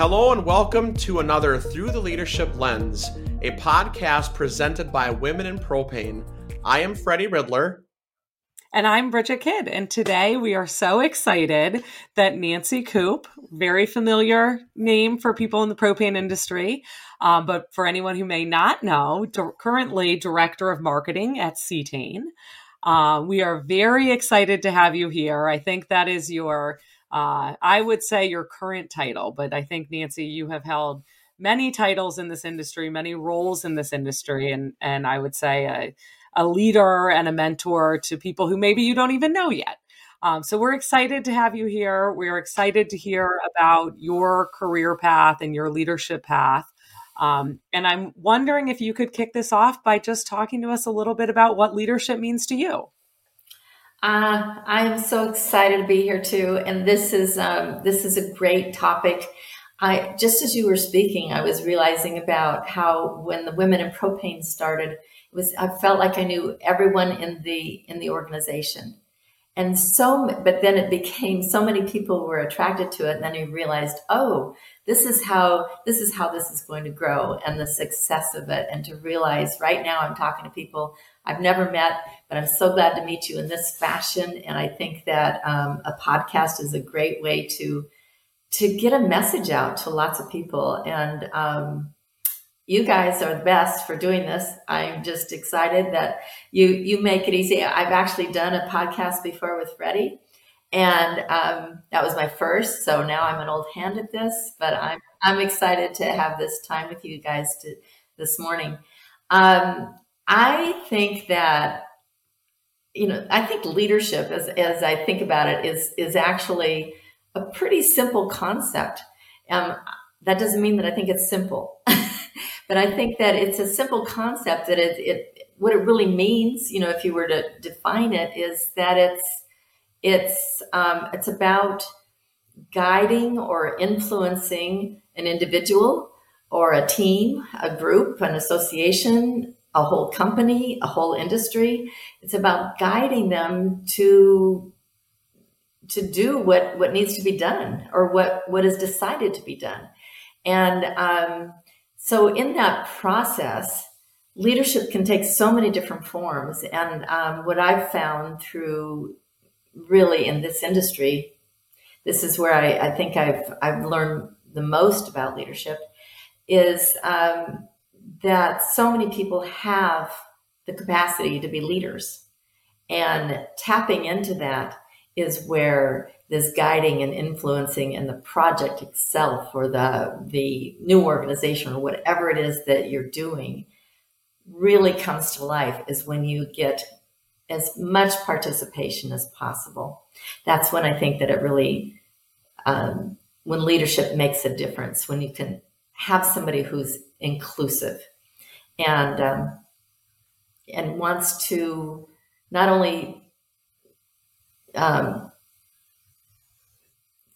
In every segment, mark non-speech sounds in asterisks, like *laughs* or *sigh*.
Hello and welcome to another Through the Leadership Lens, a podcast presented by Women in Propane. I am Freddie Riddler. And I'm Bridget Kidd. And today we are so excited that Nancy Coop, very familiar name for people in the propane industry, um, but for anyone who may not know, currently Director of Marketing at Cetane. Uh, we are very excited to have you here. I think that is your, uh, I would say your current title, but I think, Nancy, you have held many titles in this industry, many roles in this industry, and, and I would say, uh, a leader and a mentor to people who maybe you don't even know yet. Um, so we're excited to have you here. We're excited to hear about your career path and your leadership path. Um, and I'm wondering if you could kick this off by just talking to us a little bit about what leadership means to you. Uh, I am so excited to be here too, and this is um, this is a great topic. I just as you were speaking, I was realizing about how when the women in propane started, it was I felt like I knew everyone in the in the organization. And so but then it became so many people were attracted to it and then I realized, "Oh, this is how this is how this is going to grow and the success of it." And to realize right now I'm talking to people I've never met, but I'm so glad to meet you in this fashion and I think that um, a podcast is a great way to to get a message out to lots of people and um, you guys are the best for doing this. I'm just excited that you you make it easy. I've actually done a podcast before with Freddie, and um, that was my first. So now I'm an old hand at this, but I'm I'm excited to have this time with you guys to, this morning. Um, I think that you know I think leadership, as as I think about it, is is actually a pretty simple concept. Um, that doesn't mean that I think it's simple. *laughs* But I think that it's a simple concept that it, it what it really means, you know, if you were to define it, is that it's it's um, it's about guiding or influencing an individual or a team, a group, an association, a whole company, a whole industry. It's about guiding them to to do what what needs to be done or what what is decided to be done. And um, so, in that process, leadership can take so many different forms. And um, what I've found through really in this industry, this is where I, I think I've, I've learned the most about leadership, is um, that so many people have the capacity to be leaders. And tapping into that is where this guiding and influencing and the project itself or the the new organization or whatever it is that you're doing really comes to life is when you get as much participation as possible that's when i think that it really um, when leadership makes a difference when you can have somebody who's inclusive and um, and wants to not only um,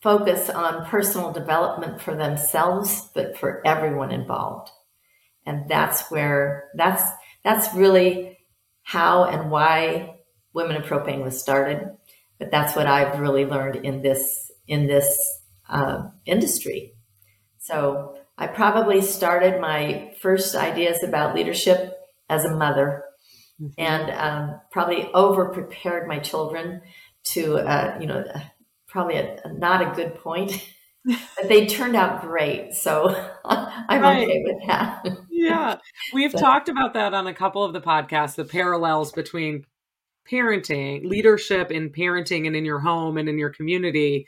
focus on personal development for themselves, but for everyone involved. And that's where that's that's really how and why Women in Propane was started. But that's what I've really learned in this in this uh, industry. So I probably started my first ideas about leadership as a mother, mm-hmm. and um, probably over prepared my children to uh, you know probably a, a, not a good point, *laughs* but they turned out great. So *laughs* I'm right. okay with that. yeah. We've *laughs* talked about that on a couple of the podcasts, the parallels between parenting, leadership in parenting and in your home and in your community,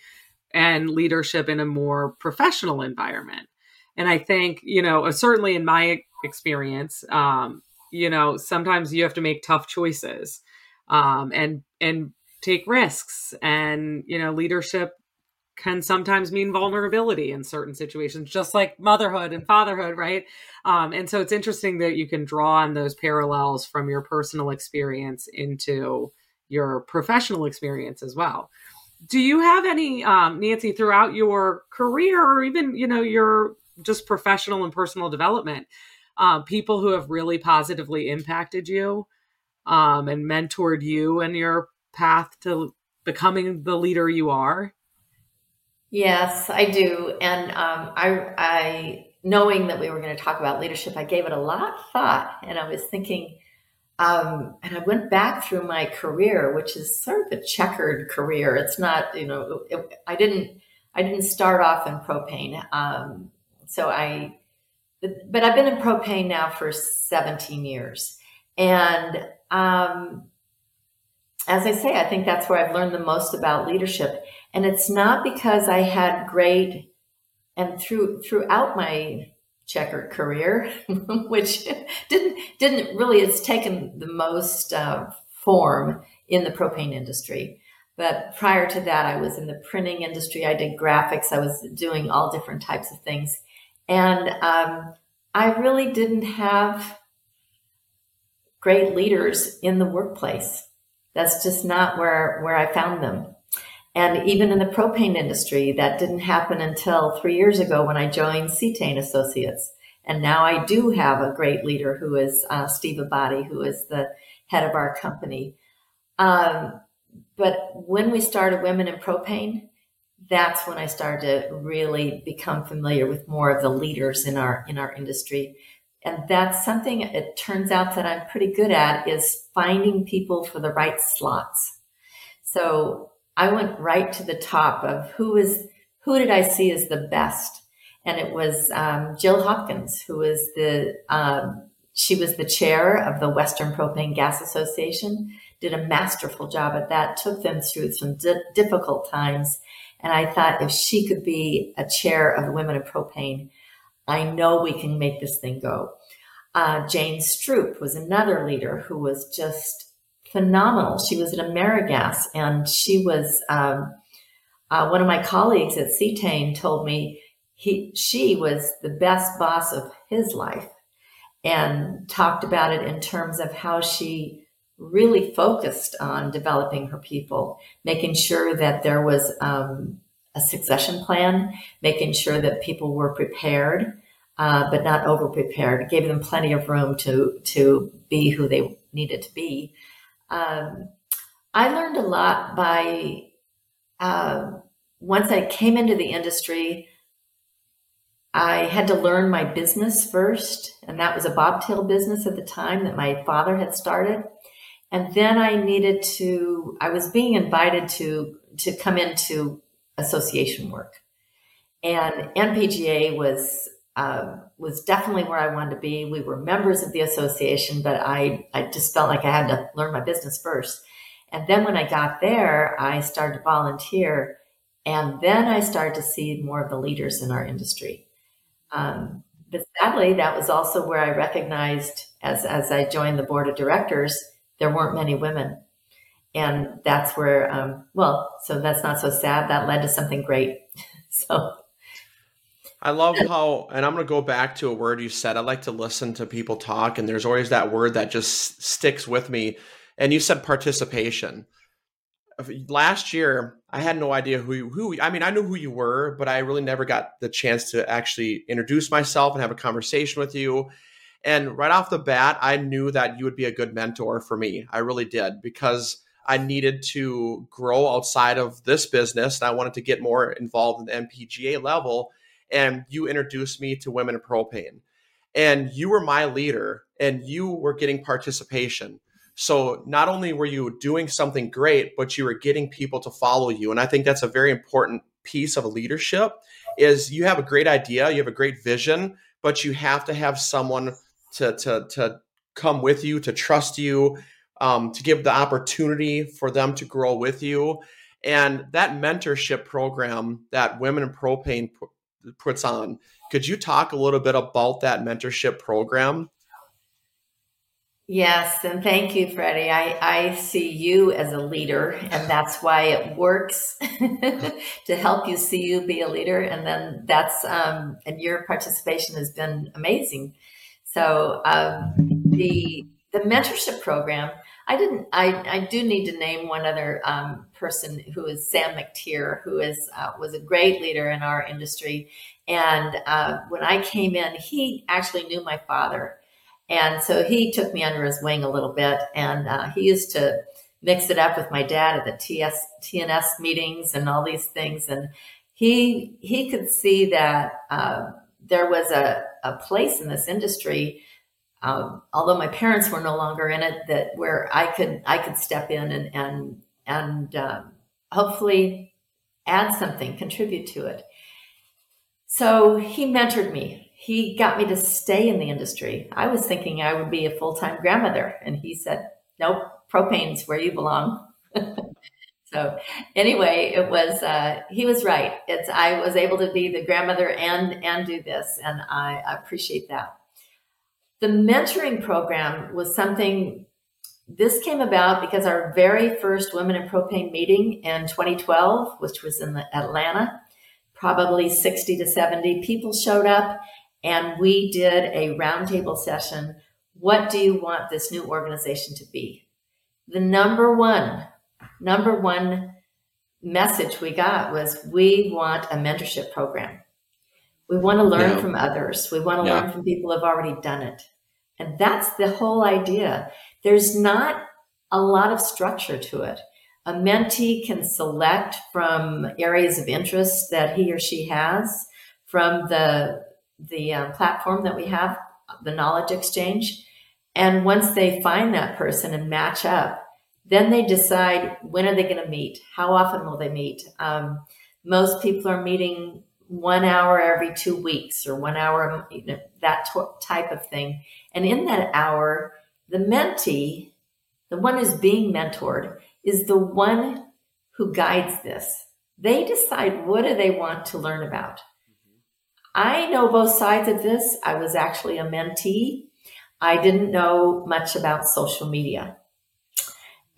and leadership in a more professional environment. And I think, you know, certainly in my experience, um, you know, sometimes you have to make tough choices. Um, and and take risks and you know leadership can sometimes mean vulnerability in certain situations just like motherhood and fatherhood right um, and so it's interesting that you can draw on those parallels from your personal experience into your professional experience as well do you have any um, nancy throughout your career or even you know your just professional and personal development uh, people who have really positively impacted you um, and mentored you and your path to becoming the leader you are? Yes, I do. And um, I, I, knowing that we were going to talk about leadership, I gave it a lot of thought, and I was thinking, um, and I went back through my career, which is sort of a checkered career. It's not, you know, it, I didn't, I didn't start off in propane. Um, so I, but I've been in propane now for 17 years, and um, as I say, I think that's where I've learned the most about leadership. And it's not because I had great, and through throughout my checkered career, *laughs* which didn't didn't really it's taken the most uh, form in the propane industry. But prior to that, I was in the printing industry. I did graphics. I was doing all different types of things, and um, I really didn't have great leaders in the workplace. That's just not where, where I found them. And even in the propane industry, that didn't happen until three years ago when I joined Cetane Associates. And now I do have a great leader who is uh, Steve Abadi, who is the head of our company. Um, but when we started Women in Propane, that's when I started to really become familiar with more of the leaders in our in our industry and that's something it turns out that I'm pretty good at is finding people for the right slots. So I went right to the top of who is who did I see as the best, and it was um, Jill Hopkins, who was the um, she was the chair of the Western Propane Gas Association. Did a masterful job at that. Took them through some di- difficult times, and I thought if she could be a chair of the Women of Propane, I know we can make this thing go. Uh, Jane Stroop was another leader who was just phenomenal. She was at AmeriGas and she was, um, uh, one of my colleagues at Cetane told me he, she was the best boss of his life and talked about it in terms of how she really focused on developing her people, making sure that there was um, a succession plan, making sure that people were prepared, uh, but not over prepared. Gave them plenty of room to to be who they needed to be. Um, I learned a lot by uh, once I came into the industry. I had to learn my business first, and that was a bobtail business at the time that my father had started. And then I needed to. I was being invited to to come into association work. And NPGA was uh, was definitely where I wanted to be. We were members of the association, but I, I just felt like I had to learn my business first. And then when I got there, I started to volunteer. And then I started to see more of the leaders in our industry. Um, but sadly, that was also where I recognized as, as I joined the board of directors, there weren't many women and that's where um, well so that's not so sad that led to something great *laughs* so I love how, and I'm going to go back to a word you said. I like to listen to people talk, and there's always that word that just sticks with me. And you said participation. Last year, I had no idea who you, who. I mean, I knew who you were, but I really never got the chance to actually introduce myself and have a conversation with you. And right off the bat, I knew that you would be a good mentor for me. I really did because I needed to grow outside of this business and I wanted to get more involved in the NPGA level. And you introduced me to Women in Propane. And you were my leader and you were getting participation. So not only were you doing something great, but you were getting people to follow you. And I think that's a very important piece of leadership is you have a great idea, you have a great vision, but you have to have someone to to to come with you, to trust you, um, to give the opportunity for them to grow with you. And that mentorship program that Women in Propane puts on, could you talk a little bit about that mentorship program? Yes, and thank you, Freddie. I, I see you as a leader, and that's why it works *laughs* to help you see you be a leader. And then that's, um, and your participation has been amazing. So um, the the mentorship program I didn't. I, I do need to name one other um, person who is Sam McTeer, who is uh, was a great leader in our industry. And uh, when I came in, he actually knew my father, and so he took me under his wing a little bit. And uh, he used to mix it up with my dad at the TS TNS meetings and all these things. And he he could see that uh, there was a, a place in this industry um, although my parents were no longer in it that where i could i could step in and and and um, hopefully add something contribute to it. So he mentored me. He got me to stay in the industry. I was thinking i would be a full-time grandmother and he said nope propane's where you belong *laughs* So anyway, it was uh, he was right. It's I was able to be the grandmother and and do this, and I appreciate that. The mentoring program was something. This came about because our very first Women in Propane meeting in 2012, which was in Atlanta, probably 60 to 70 people showed up, and we did a roundtable session. What do you want this new organization to be? The number one number one message we got was we want a mentorship program. We want to learn yeah. from others. We want to yeah. learn from people who have already done it. And that's the whole idea. There's not a lot of structure to it. A mentee can select from areas of interest that he or she has from the the uh, platform that we have, the knowledge exchange. And once they find that person and match up, then they decide when are they going to meet? How often will they meet? Um, most people are meeting one hour every two weeks or one hour, you know, that t- type of thing. And in that hour, the mentee, the one who's being mentored, is the one who guides this. They decide what do they want to learn about. I know both sides of this. I was actually a mentee. I didn't know much about social media.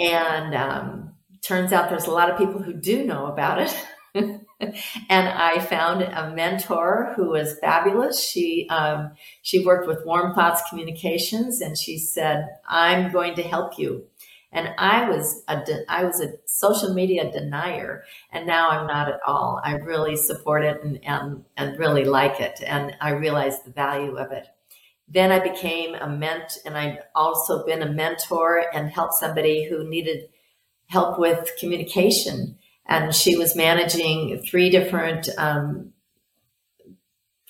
And um, turns out there's a lot of people who do know about it. *laughs* and I found a mentor who was fabulous. She um, she worked with Warm Thoughts Communications, and she said, "I'm going to help you." And I was a de- I was a social media denier, and now I'm not at all. I really support it and and, and really like it, and I realize the value of it. Then I became a ment, and I've also been a mentor and helped somebody who needed help with communication. And she was managing three different um,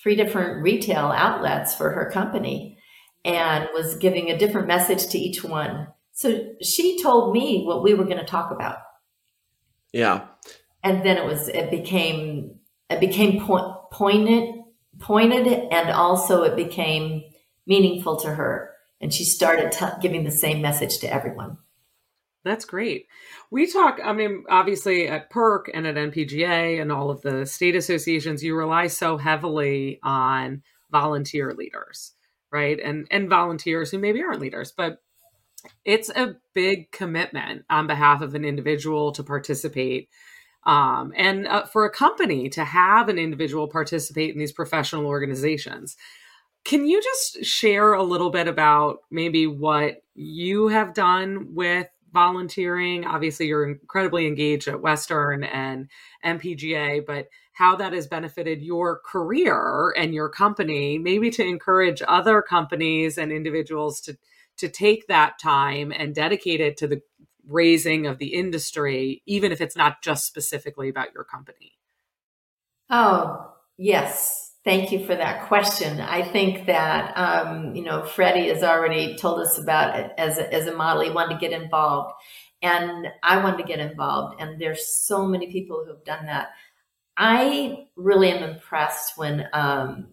three different retail outlets for her company, and was giving a different message to each one. So she told me what we were going to talk about. Yeah. And then it was it became it became point, poignant pointed and also it became meaningful to her. And she started t- giving the same message to everyone. That's great. We talk, I mean, obviously at PERC and at NPGA and all of the state associations, you rely so heavily on volunteer leaders, right? And and volunteers who maybe aren't leaders, but it's a big commitment on behalf of an individual to participate um, and uh, for a company to have an individual participate in these professional organizations can you just share a little bit about maybe what you have done with volunteering? Obviously, you're incredibly engaged at Western and NPGA, but how that has benefited your career and your company, maybe to encourage other companies and individuals to to take that time and dedicate it to the raising of the industry, even if it's not just specifically about your company. Oh, yes. Thank you for that question. I think that um, you know Freddie has already told us about it as a, as a model. He wanted to get involved, and I wanted to get involved. And there's so many people who have done that. I really am impressed when um,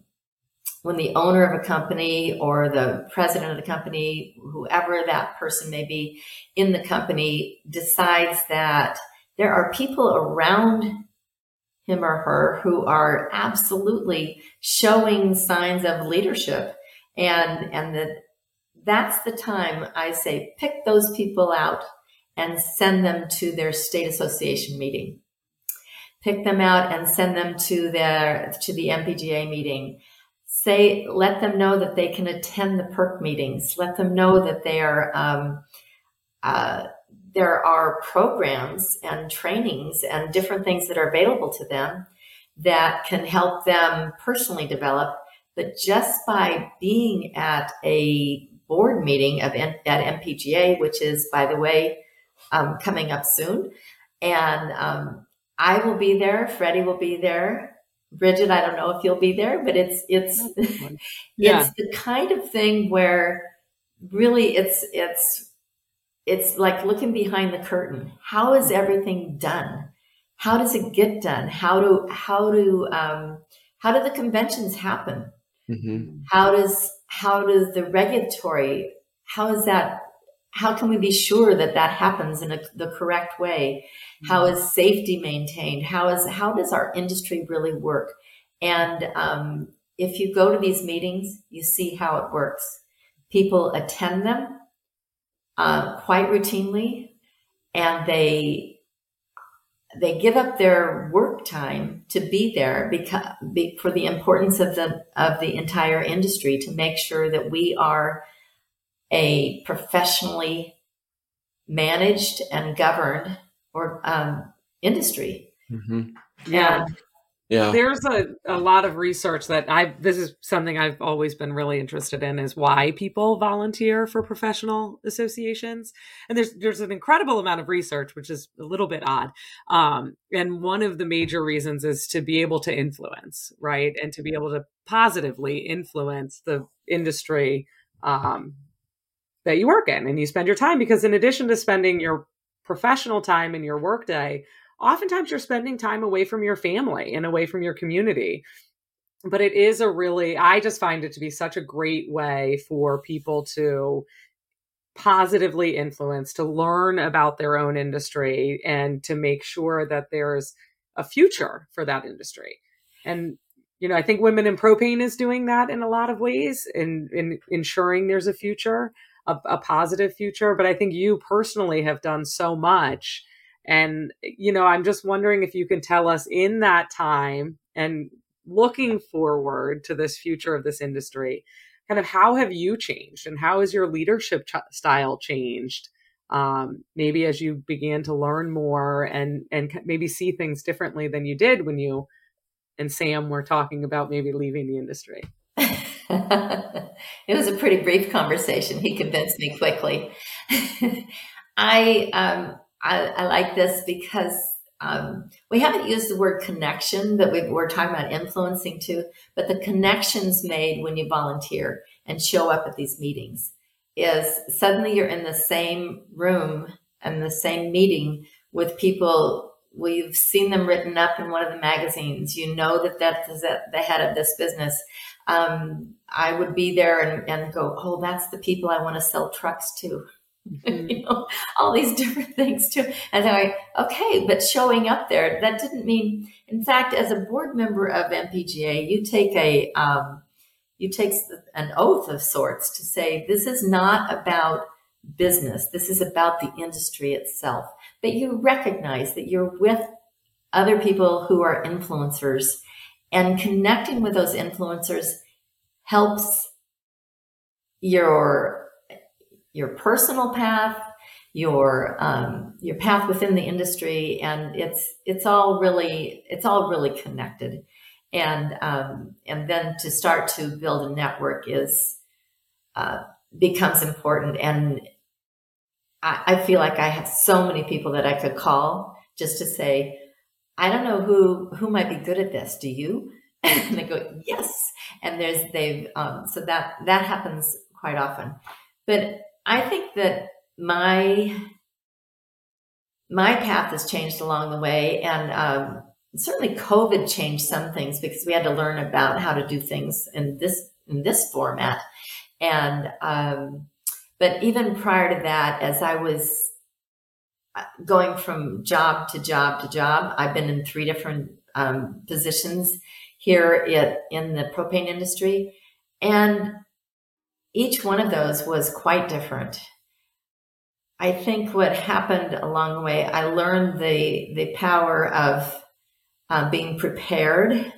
when the owner of a company or the president of the company, whoever that person may be in the company, decides that there are people around him or her who are absolutely showing signs of leadership and and that that's the time I say pick those people out and send them to their state association meeting. Pick them out and send them to their to the NPGA meeting. Say let them know that they can attend the PERC meetings. Let them know that they are um, uh, there are programs and trainings and different things that are available to them that can help them personally develop. But just by being at a board meeting of at NPGA, which is, by the way, um, coming up soon, and um, I will be there. Freddie will be there. Bridget, I don't know if you'll be there, but it's it's yeah. *laughs* it's the kind of thing where really it's it's it's like looking behind the curtain. How is everything done? How does it get done? How do how do um, how do the conventions happen? Mm-hmm. How does how does the regulatory how is that how can we be sure that that happens in a, the correct way how is safety maintained how is how does our industry really work and um, if you go to these meetings you see how it works people attend them uh, quite routinely and they they give up their work time to be there because be, for the importance of the of the entire industry to make sure that we are a professionally managed and governed or um, industry. Mm-hmm. Yeah. And yeah. There's a, a lot of research that I this is something I've always been really interested in is why people volunteer for professional associations. And there's there's an incredible amount of research, which is a little bit odd. Um, and one of the major reasons is to be able to influence, right? And to be able to positively influence the industry um, that you work in and you spend your time because in addition to spending your professional time in your workday, oftentimes you're spending time away from your family and away from your community. But it is a really, I just find it to be such a great way for people to positively influence, to learn about their own industry and to make sure that there's a future for that industry. And you know, I think women in propane is doing that in a lot of ways in, in ensuring there's a future a, a positive future. But I think you personally have done so much. And, you know, I'm just wondering if you can tell us in that time and looking forward to this future of this industry, kind of how have you changed and how has your leadership ch- style changed? Um, maybe as you began to learn more and and maybe see things differently than you did when you and Sam were talking about maybe leaving the industry. *laughs* it was a pretty brief conversation. He convinced me quickly. *laughs* I, um, I, I like this because um, we haven't used the word connection, but we, are talking about influencing too. But the connections made when you volunteer and show up at these meetings is suddenly you're in the same room and the same meeting with people. We've seen them written up in one of the magazines. You know that that is at the head of this business um, I would be there and, and go, oh, that's the people I want to sell trucks to. *laughs* Mm-hmm. you know, all these different things too. And then I, okay, but showing up there, that didn't mean, in fact, as a board member of NPGA, you take a, um, you take an oath of sorts to say, this is not about business. This is about the industry itself. But you recognize that you're with other people who are influencers and connecting with those influencers helps your your personal path your um, your path within the industry and it's it's all really it's all really connected and um, and then to start to build a network is uh, becomes important and I, I feel like I have so many people that I could call just to say I don't know who who might be good at this. Do you? *laughs* And they go, yes. And there's they've um, so that that happens quite often. But I think that my my path has changed along the way, and um, certainly COVID changed some things because we had to learn about how to do things in this in this format. And um, but even prior to that, as I was going from job to job to job. I've been in three different um, positions here at, in the propane industry, and each one of those was quite different. I think what happened along the way, I learned the the power of uh, being prepared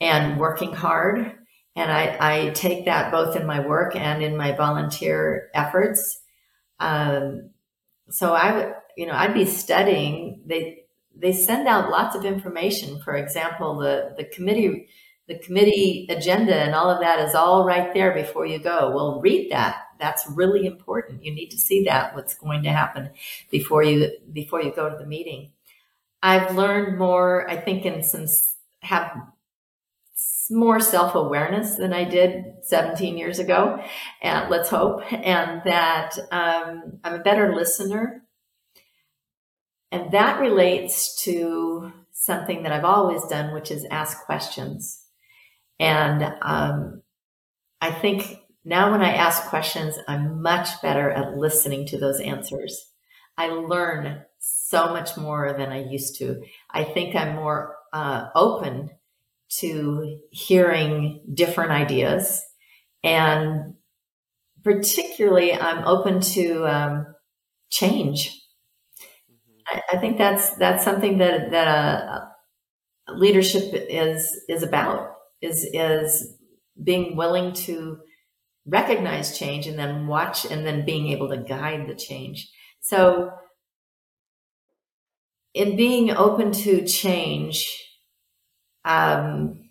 and working hard, and I, I take that both in my work and in my volunteer efforts. Um, so I would, you know, I'd be studying. They they send out lots of information. For example, the the committee the committee agenda and all of that is all right there before you go. Well, read that. That's really important. You need to see that what's going to happen before you before you go to the meeting. I've learned more, I think, in some have more self awareness than I did 17 years ago, and let's hope, and that um, I'm a better listener. And that relates to something that I've always done, which is ask questions. And um, I think now when I ask questions, I'm much better at listening to those answers. I learn so much more than I used to. I think I'm more uh, open to hearing different ideas. And particularly, I'm open to um, change. Mm-hmm. I, I, think that's that's something that that uh, leadership is is about is is being willing to recognize change and then watch and then being able to guide the change. So in being open to change, um,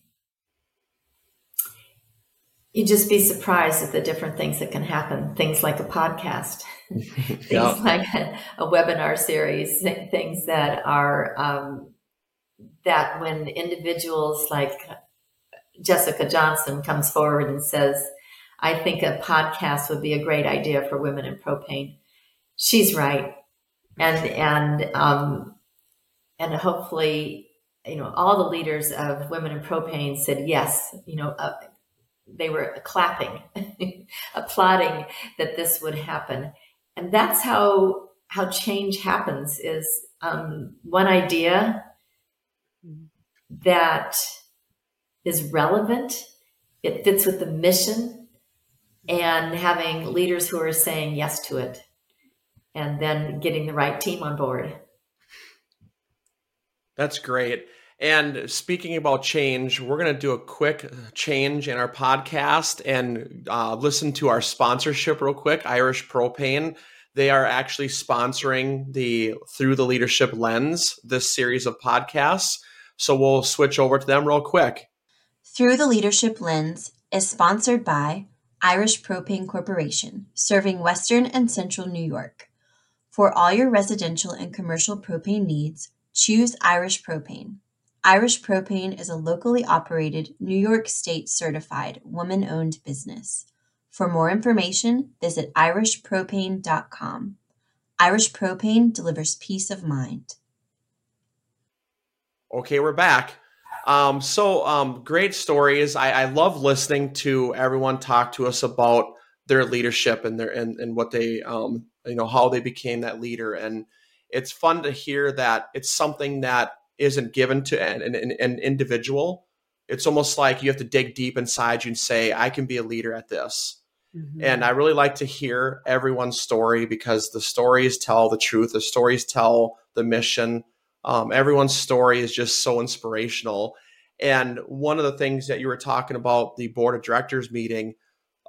you just be surprised at the different things that can happen. Things like a podcast, *laughs* things yeah. like a, a, webinar series, things that are um, that when individuals like Jessica Johnson comes forward and says, "I think a podcast would be a great idea for women in propane," she's right, and and um, and hopefully you know, all the leaders of Women in Propane said yes. You know, uh, they were clapping, *laughs* applauding that this would happen, and that's how how change happens. Is um, one idea that is relevant, it fits with the mission, and having leaders who are saying yes to it, and then getting the right team on board. That's great. And speaking about change, we're going to do a quick change in our podcast and uh, listen to our sponsorship real quick Irish Propane. They are actually sponsoring the Through the Leadership Lens, this series of podcasts. So we'll switch over to them real quick. Through the Leadership Lens is sponsored by Irish Propane Corporation, serving Western and Central New York. For all your residential and commercial propane needs, Choose Irish Propane. Irish Propane is a locally operated, New York State certified, woman owned business. For more information, visit irishpropane.com. Irish Propane delivers peace of mind. Okay, we're back. Um, so, um, great stories. I, I love listening to everyone talk to us about their leadership and their and, and what they um, you know how they became that leader and it's fun to hear that it's something that isn't given to an, an, an individual. It's almost like you have to dig deep inside you and say, I can be a leader at this. Mm-hmm. And I really like to hear everyone's story because the stories tell the truth, the stories tell the mission. Um, everyone's story is just so inspirational. And one of the things that you were talking about, the board of directors meeting,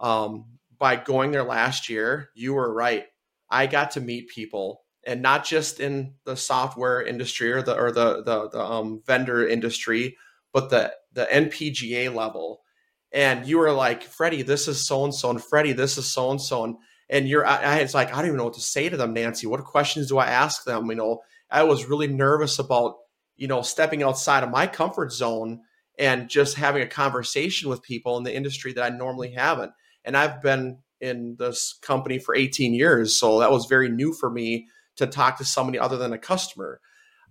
um, by going there last year, you were right. I got to meet people and not just in the software industry or the or the the, the um, vendor industry, but the the NPGA level. And you were like, Freddie, this is so and so, and Freddie, this is so and so, and you're, I, I was like, I don't even know what to say to them, Nancy. What questions do I ask them? You know, I was really nervous about, you know, stepping outside of my comfort zone and just having a conversation with people in the industry that I normally haven't. And I've been in this company for 18 years, so that was very new for me to talk to somebody other than a customer.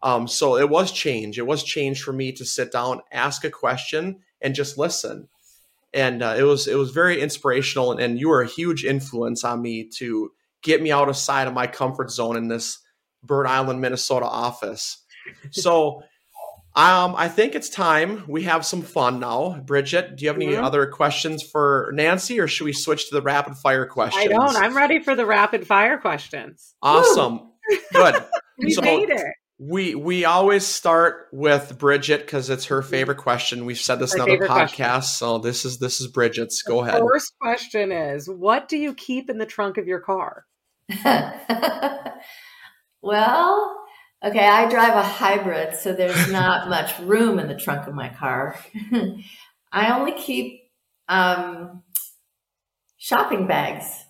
Um, so it was change. It was change for me to sit down, ask a question, and just listen. And uh, it was it was very inspirational, and, and you were a huge influence on me to get me out of side of my comfort zone in this Bird Island, Minnesota office. So um, I think it's time we have some fun now. Bridget, do you have any mm-hmm. other questions for Nancy, or should we switch to the rapid fire questions? I don't. I'm ready for the rapid fire questions. *laughs* Awesome. Woo! Good. *laughs* we so made it. We we always start with Bridget because it's her favorite question. We've said this in other podcasts, question. so this is this is Bridget's. Go the ahead. First question is: What do you keep in the trunk of your car? *laughs* well, okay, I drive a hybrid, so there's *laughs* not much room in the trunk of my car. *laughs* I only keep um, shopping bags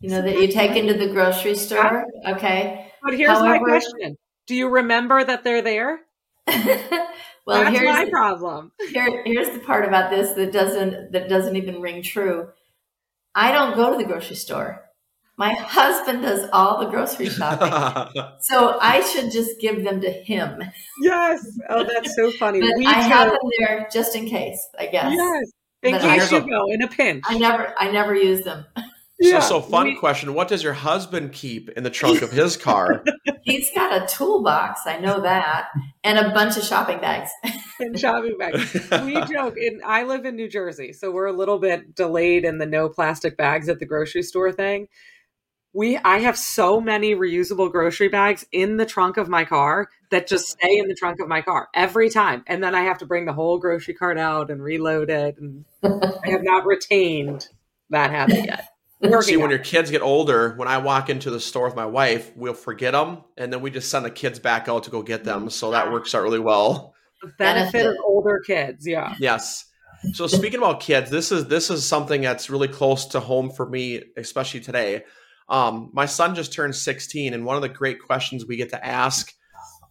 you know, that you take into the grocery store. Okay. But here's However, my question. Do you remember that they're there? *laughs* well, That's here's my the, problem. here, here's the part about this that doesn't that doesn't even ring true. I don't go to the grocery store. My husband does all the grocery *laughs* shopping. so I should just give them to him. Yes. Oh, that's so funny. But We I have them there just in case, I guess. Yes. In But case I- you go in a pinch. I never I never use them. Yeah, *laughs* so, so fun we- question. What does your husband keep in the trunk of his car? *laughs* He's got a toolbox, I know that, and a bunch of shopping bags. in shopping bags. we joke and i live in new jersey so we're a little bit delayed in the no plastic bags at the grocery store thing we i have so many reusable grocery bags in the trunk of my car that just stay in the trunk of my car every time and then i have to bring the whole grocery cart out and reload it and i have not retained that habit yet *laughs* See, when your kids get older, when I walk into the store with my wife, we'll forget them, and then we just send the kids back out to go get them. So that works out really well. The benefit of older kids yeah Yes. So speaking about kids, this is this is something that's really close to home for me, especially today. Um, my son just turned 16, and one of the great questions we get to ask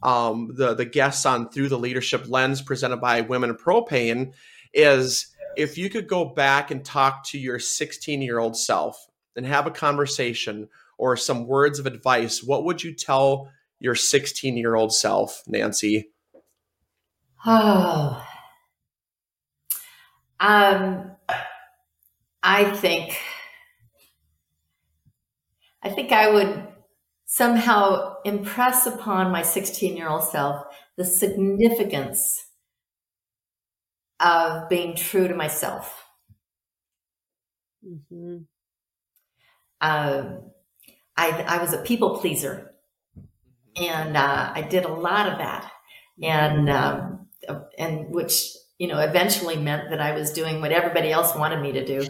um, the the guests on through the leadership lens presented by Women Propane is if you could go back and talk to your 16 year old self and have a conversation or some words of advice, what would you tell your 16 year old self, Nancy? Oh. *sighs* Um, I think, I think I would somehow impress upon my 16 year old self the significance of being true to myself. Mhm. Um, I, I was a people pleaser and uh, I did a lot of that. And, um, and which, you know, eventually meant that I was doing what everybody else wanted me to do.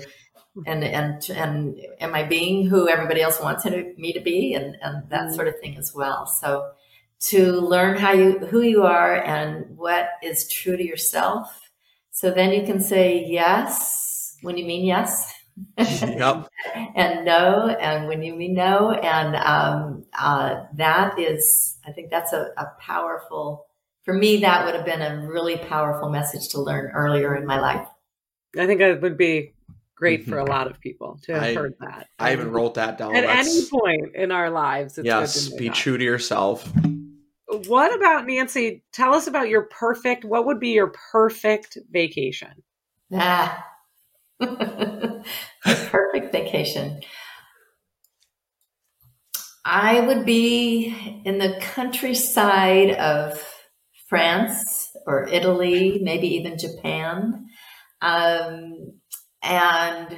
And, and, and am I being who everybody else wants me to be? And, and that sort of thing as well. So to learn how you, who you are and what is true to yourself. So then you can say yes when you mean yes. Yep. *laughs* and no, and when you mean no, and um, uh, that is, I think that's a, a powerful. For me, that would have been a really powerful message to learn earlier in my life. i think it would be great for a lot of people to have I- heard that I even wrote that down. at That's- any point in our lives. It's yes, good to be true to yourself. What about Nancy? Tell us about your perfect. What would be your perfect vacation? Ah, *laughs* perfect vacation. I would be in the countryside of France or Italy, maybe even Japan. Um, and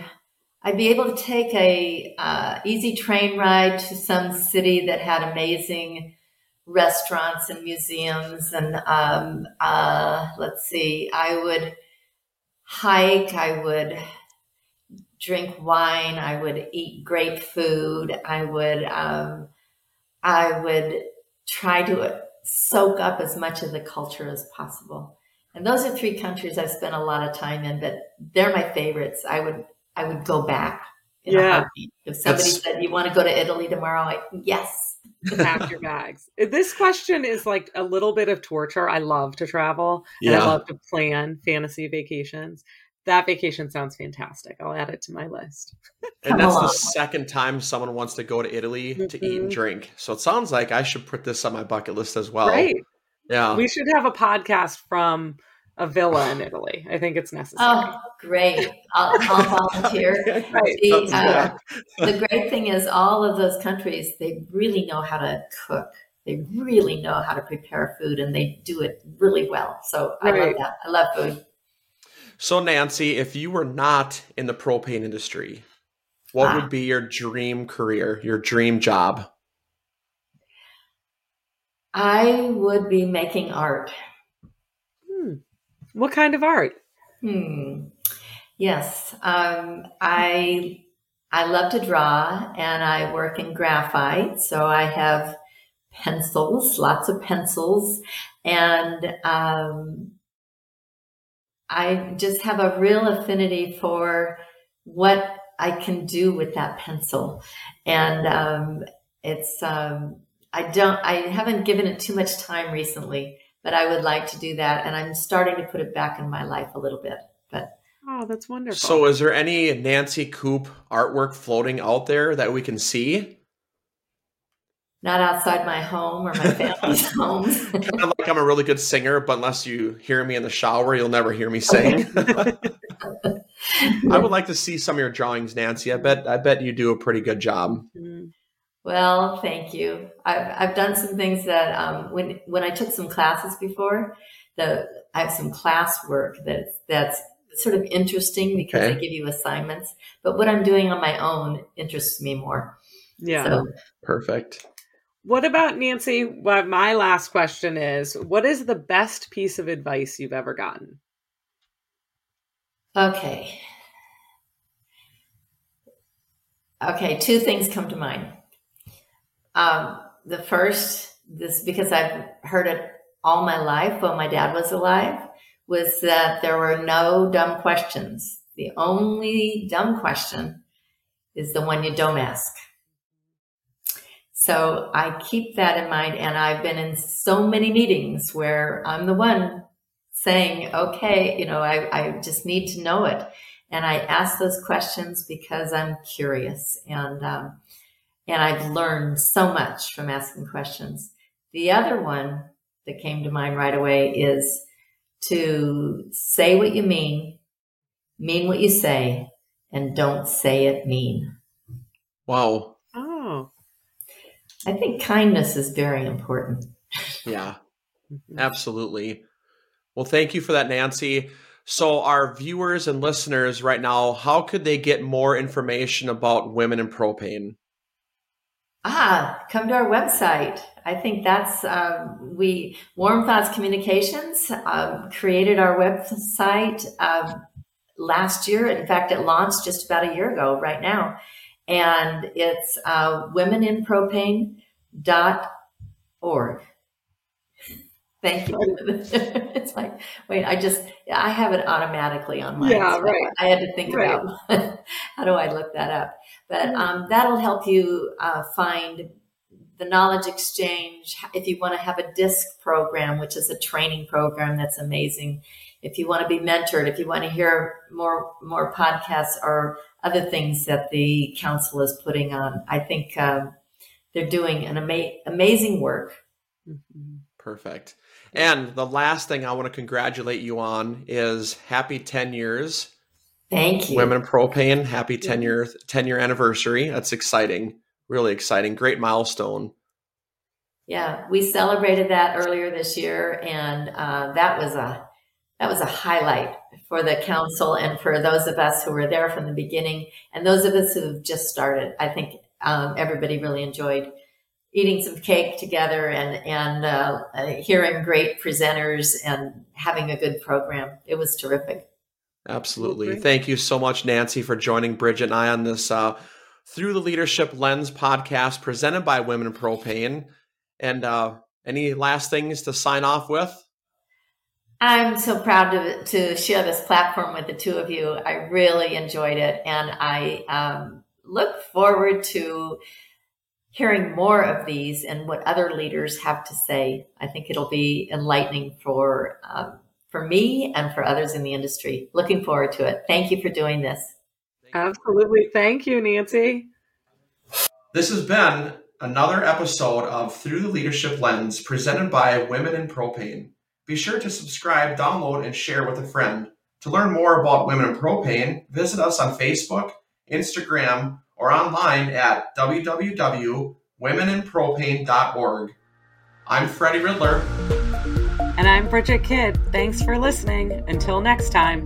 I'd be able to take a uh, easy train ride to some city that had amazing restaurants and museums. And um, uh, let's see, I would hike. I would drink wine. I would eat great food. I would um, I would try to soak up as much of the culture as possible. And those are three countries I've spent a lot of time in, but they're my favorites. I would I would go back. In Yeah. heartbeat. If somebody That's- said you want to go to Italy tomorrow, I, yes. Pack your bags. This question is like a little bit of torture. I love to travel and I love to plan fantasy vacations. That vacation sounds fantastic. I'll add it to my list. *laughs* And Come that's the second time someone wants to go to Italy to eat and Mhm. drink. So it sounds like I should put this on my bucket list as well. Right. Yeah. We should have a podcast from a villa in Italy. I think it's necessary. Oh, great! I'll, I'll volunteer. *laughs* Right. The, uh, the great thing is, all of those countries, they really know how to cook. They really know how to prepare food, and they do it really well. So I love that. I love food. So Nancy, if you were not in the propane industry, what Ah. would be your dream career, your dream job? I would be making art. Hmm. What kind of art? Hmm. Yes. Um, I I love to draw, and I work in graphite, so I have pencils, lots of pencils, and um, I just have a real affinity for what I can do with that pencil, and um, it's um, I don't, I haven't given it too much time recently, but I would like to do that. And I'm starting to put it back in my life a little bit. But oh, that's wonderful. So, is there any Nancy Coop artwork floating out there that we can see? Not outside my home or my *laughs* family's homes. kind of like I'm a really good singer, but unless you hear me in the shower, you'll never hear me sing. *laughs* I would like to see some of your drawings, Nancy. I bet I bet you do a pretty good job. Mm-hmm. Well, thank you. I've I've done some things that um, when when I took some classes before, the I have some class work that's that's sort of interesting because okay. they give you assignments. But what I'm doing on my own interests me more. Yeah. So, Perfect. What about Nancy? What my last question is what is the best piece of advice you've ever gotten? Okay. Okay, two things come to mind. Um, the first, this because I've heard it all my life while my dad was alive, was that there were no dumb questions. The only dumb question is the one you don't ask. So I keep that in mind. And I've been in so many meetings where I'm the one saying, okay, you know, I, I just need to know it. And I ask those questions because I'm curious and, um, and I've learned so much from asking questions. The other one that came to mind right away is to say what you mean, mean what you say, and don't say it mean. Wow. Oh. I think kindness is very important. *laughs* Yeah, mm-hmm. absolutely. Well, thank you for that, Nancy. So, our viewers and listeners right now, how could they get more information about women in propane? Ah, come to our website. I think that's um, we Warm Thoughts Communications um, created our website um, last year. In fact, it launched just about a year ago, right now, and it's uh, womeninpropane.org. Thank you. *laughs* it's like, wait, I just, I have it automatically on my. Yeah, so right. I had to think right. about *laughs* how do I look that up. But mm-hmm. um, that'll help you uh, find the knowledge exchange. If you want to have a DISC program, which is a training program that's amazing. If you want to be mentored, if you want to hear more more podcasts or other things that the council is putting on, I think um, they're doing an ama- amazing work. Mm-hmm. Perfect. And the last thing I want to congratulate you on is happy 10 years. Thank you. Women Propane, happy 10 year 10 year anniversary. That's exciting. Really exciting. Great milestone. Yeah, we celebrated that earlier this year and uh, that was a that was a highlight for the council and for those of us who were there from the beginning and those of us who have just started. I think um, everybody really enjoyed eating some cake together and and uh, hearing great presenters and having a good program. It was terrific. Absolutely. Thank you so much, Nancy, for joining Bridget and I on this uh, Through the Leadership Lens podcast presented by Women in Propane. And uh, any last things to sign off with? I'm so proud to, to share this platform with the two of you. I really enjoyed it, and I um, look forward to hearing more of these and what other leaders have to say. I think it'll be enlightening for um, for me and for others in the industry. Looking forward to it. Thank you for doing this. Absolutely. Thank you, Nancy. This has been another episode of Through the Leadership Lens presented by Women in Propane. Be sure to subscribe, download, and share with a friend. To learn more about Women in Propane, visit us on Facebook, Instagram, or online at www.womeninpropane.org. I'm Freddie Riddler. And I'm Bridget Kidd. Thanks for listening. Until next time.